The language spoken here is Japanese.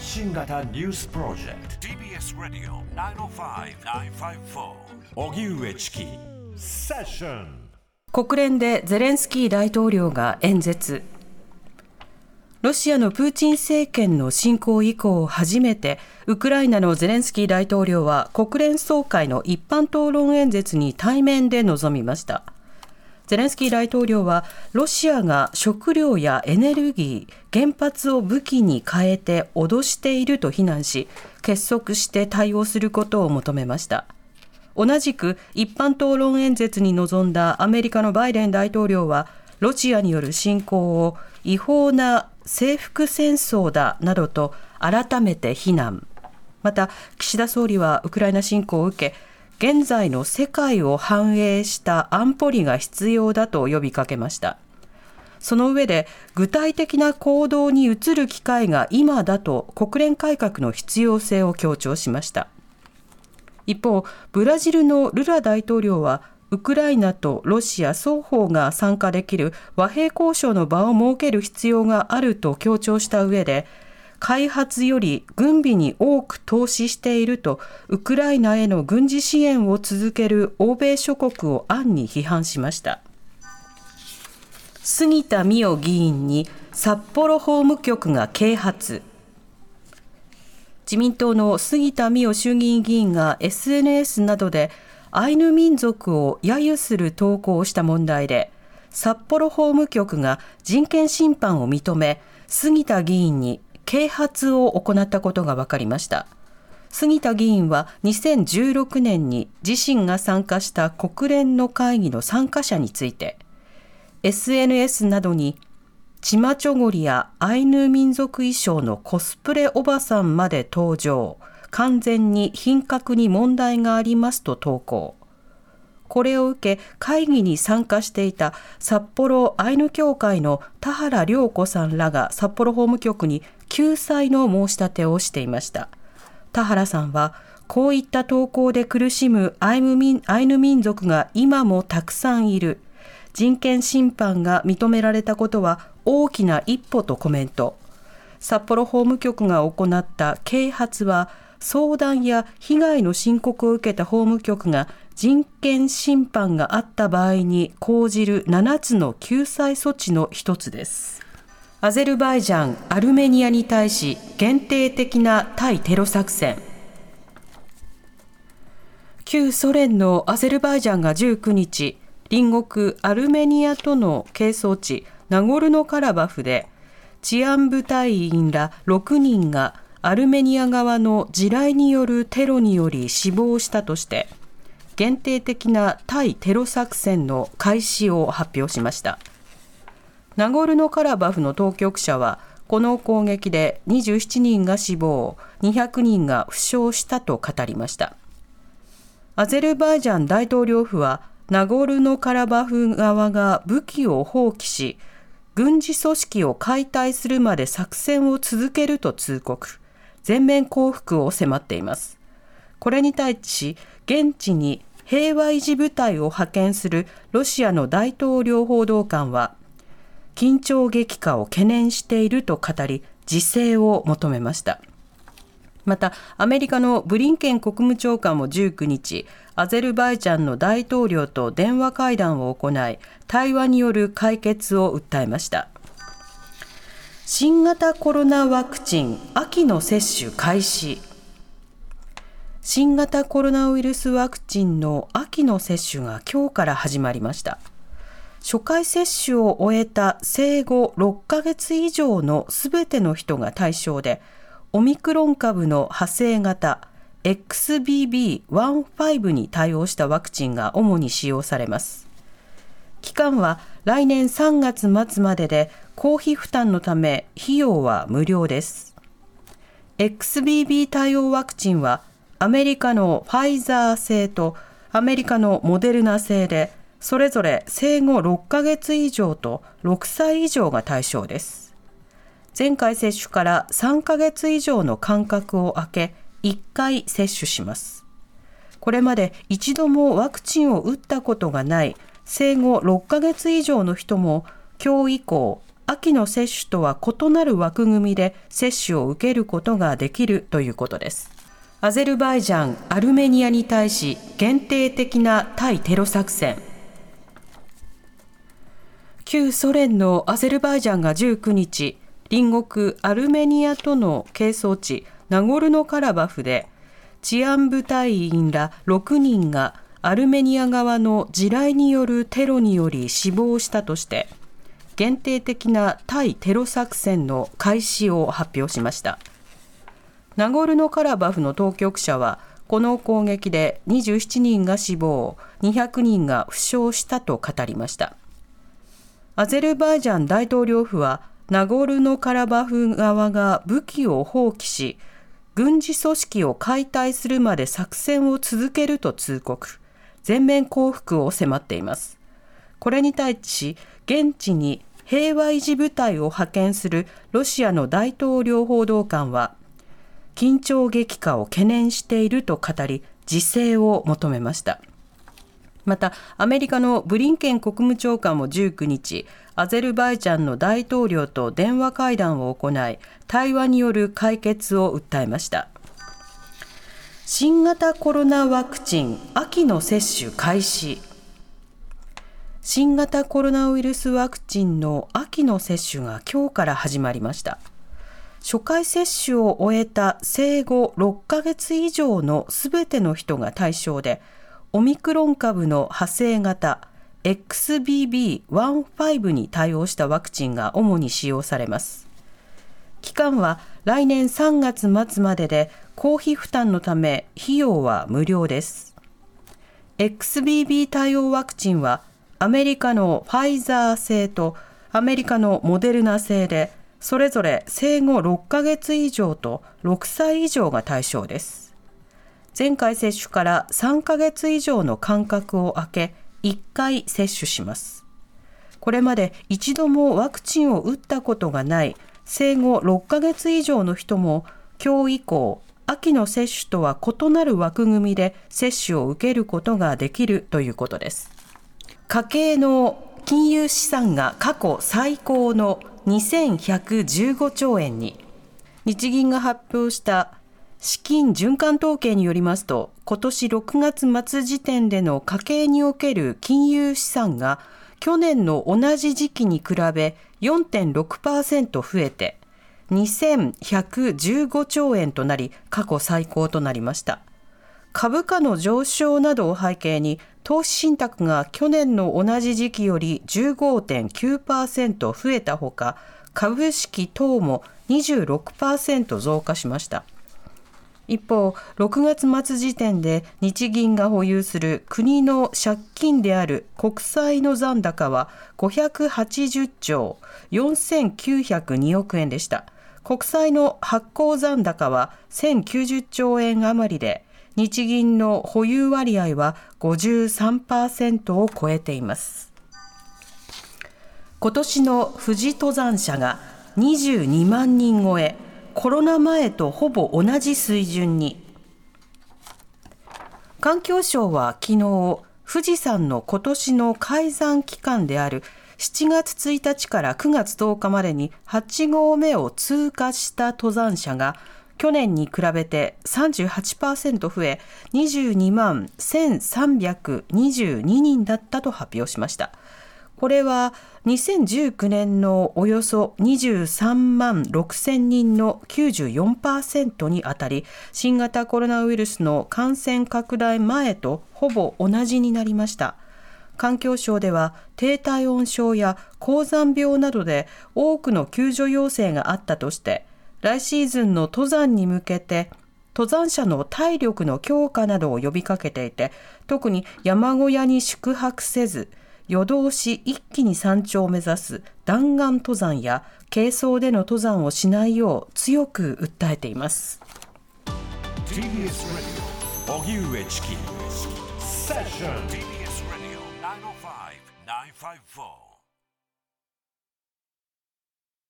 発信型ニュースプロジェクト。TBS ラディオ905-954おぎゅうえちきセッション国連でゼレンスキー大統領が演説。ロシアのプーチン政権の侵攻以降初めてウクライナのゼレンスキー大統領は国連総会の一般討論演説に対面で臨みましたゼレンスキー大統領はロシアが食料やエネルギー原発を武器に変えて脅していると非難し結束して対応することを求めました。同じく一般討論演説に臨んだアメリカのバイデン大統領はロシアによる侵攻を違法な征服戦争だなどと改めて非難。また岸田総理はウクライナ侵攻を受け現在の世界を反映した安保理が必要だと呼びかけました。その上で具体的な行動に移る機会が今だと国連改革の必要性を強調しました。一方ブラジルのルラ大統領はウクライナとロシア双方が参加できる和平交渉の場を設ける必要があると強調した上で開発より軍備に多く投資しているとウクライナへの軍事支援を続ける欧米諸国を暗に批判しました。杉田水脈議員に札幌法務局が啓発。自民党の杉田水脈衆議院議員が SNS などでアイヌ民族を揶揄する投稿をした問題で札幌法務局が人権侵犯を認め杉田議員に啓発を行ったことが分かりました杉田議員は2016年に自身が参加した国連の会議の参加者について SNS などにチマチョゴリやアイヌ民族衣装のコスプレおばさんまで登場完全に品格に問題がありますと投稿。これを受け会議に参加していた札幌アイヌ協会の田原良子さんらが札幌法務局に救済の申し立てをしていました。田原さんはこういった投稿で苦しむアイヌ民アイヌ民族が今もたくさんいる。人権侵犯が認められたことは大きな一歩とコメント。札幌法務局が行った啓発は相談や被害の申告を受けた法務局が人権侵犯があった場合に講じる7つの救済措置の一つです。アゼルバイジャン、アルメニアに対し限定的な対テロ作戦。旧ソ連のアゼルバイジャンが19日、隣国アルメニアとの係争地ナゴルノカラバフで治安部隊員ら6人がアルメニア側の地雷によるテロにより死亡したとして限定的な対テロ作戦の開始を発表しましたナゴルノカラバフの当局者はこの攻撃で27人が死亡200人が負傷したと語りましたアゼルバイジャン大統領府はナゴルノカラバフ側が武器を放棄し軍事組織を解体するまで作戦を続けると通告全面降伏を迫っています。これに対し、現地に平和維持部隊を派遣するロシアの大統領報道官は、緊張激化を懸念していると語り、自制を求めました。また、アメリカのブリンケン国務長官も19日、アゼルバイジャンの大統領と電話会談を行い、対話による解決を訴えました。新型コロナワクチン秋の接種開始新型コロナウイルスワクチンの秋の接種が今日から始まりました初回接種を終えた生後6ヶ月以上のすべての人が対象でオミクロン株の派生型 XBB.1.5 に対応したワクチンが主に使用されます期間は来年3月末までで公費負担のため費用は無料です。XBB 対応ワクチンはアメリカのファイザー製とアメリカのモデルナ製でそれぞれ生後6ヶ月以上と6歳以上が対象です。前回接種から3ヶ月以上の間隔を空け1回接種します。これまで一度もワクチンを打ったことがない生後6ヶ月以上の人も今日以降秋の接種とは異なる枠組みで接種を受けることができるということです。アゼルバイジャン、アルメニアに対し限定的な対テロ作戦。旧ソ連のアゼルバイジャンが19日、隣国アルメニアとの係争地ナゴルノカラバフで治安部隊員ら6人がアルメニア側の地雷によるテロにより死亡したとして限定的な対テロ作戦の開始を発表しました。ナゴルノカラバフの当局者はこの攻撃で27人が死亡200人が負傷したと語りました。アゼルバイジャン大統領府はナゴルノカラバフ側が武器を放棄し軍事組織を解体するまで作戦を続けると通告。全面降伏を迫っています。これに対し現地に平和維持部隊を派遣するロシアの大統領報道官は緊張激化を懸念していると語り自制を求めました。またアメリカのブリンケン国務長官も19日アゼルバイジャンの大統領と電話会談を行い対話による解決を訴えました。新型コロナワクチン秋の接種開始。新型コロナウイルスワクチンの秋の接種が今日から始まりました。初回接種を終えた生後6ヶ月以上のすべての人が対象でオミクロン株の派生型 XBB.1.5 に対応したワクチンが主に使用されます。期間は来年3月末までで公費負担のため費用は無料です。XBB 対応ワクチンはアメリカのファイザー製とアメリカのモデルナ製でそれぞれ生後6ヶ月以上と6歳以上が対象です。前回接種から3ヶ月以上の間隔を空け1回接種します。これまで一度もワクチンを打ったことがない生後6ヶ月以上の人も今日以降秋の接種とは異なる枠組みで接種を受けることができるということです。家計の金融資産が過去最高の2115兆円に。日銀が発表した資金循環統計によりますと今年6月末時点での家計における金融資産が去年の同じ時期に比べ4.6%増えて2115兆円となり過去最高となりました。株価の上昇などを背景に投資信託が去年の同じ時期より15.9%増えたほか株式等も26%増加しました。一方6月末時点で日銀が保有する国の借金である国債の残高は580兆4902億円でした。国債の発行残高は1090兆円余りで日銀の保有割合は53%を超えています。今年の富士登山者が22万人超え。コロナ前とほぼ同じ水準に。環境省は昨日富士山の今年の開山期間である7月1日から9月10日までに8合目を通過した登山者が去年に比べて38%増え22万1322人だったと発表しました。これは2019年のおよそ23万6千人の94%にあたり新型コロナウイルスの感染拡大前とほぼ同じになりました。環境省では低体温症や高山病などで多くの救助要請があったとして来シーズンの登山に向けて登山者の体力の強化などを呼びかけていて特に山小屋に宿泊せず夜通し一気に山頂を目指す弾丸登山や軽装での登山をしないよう強く訴えています。TBS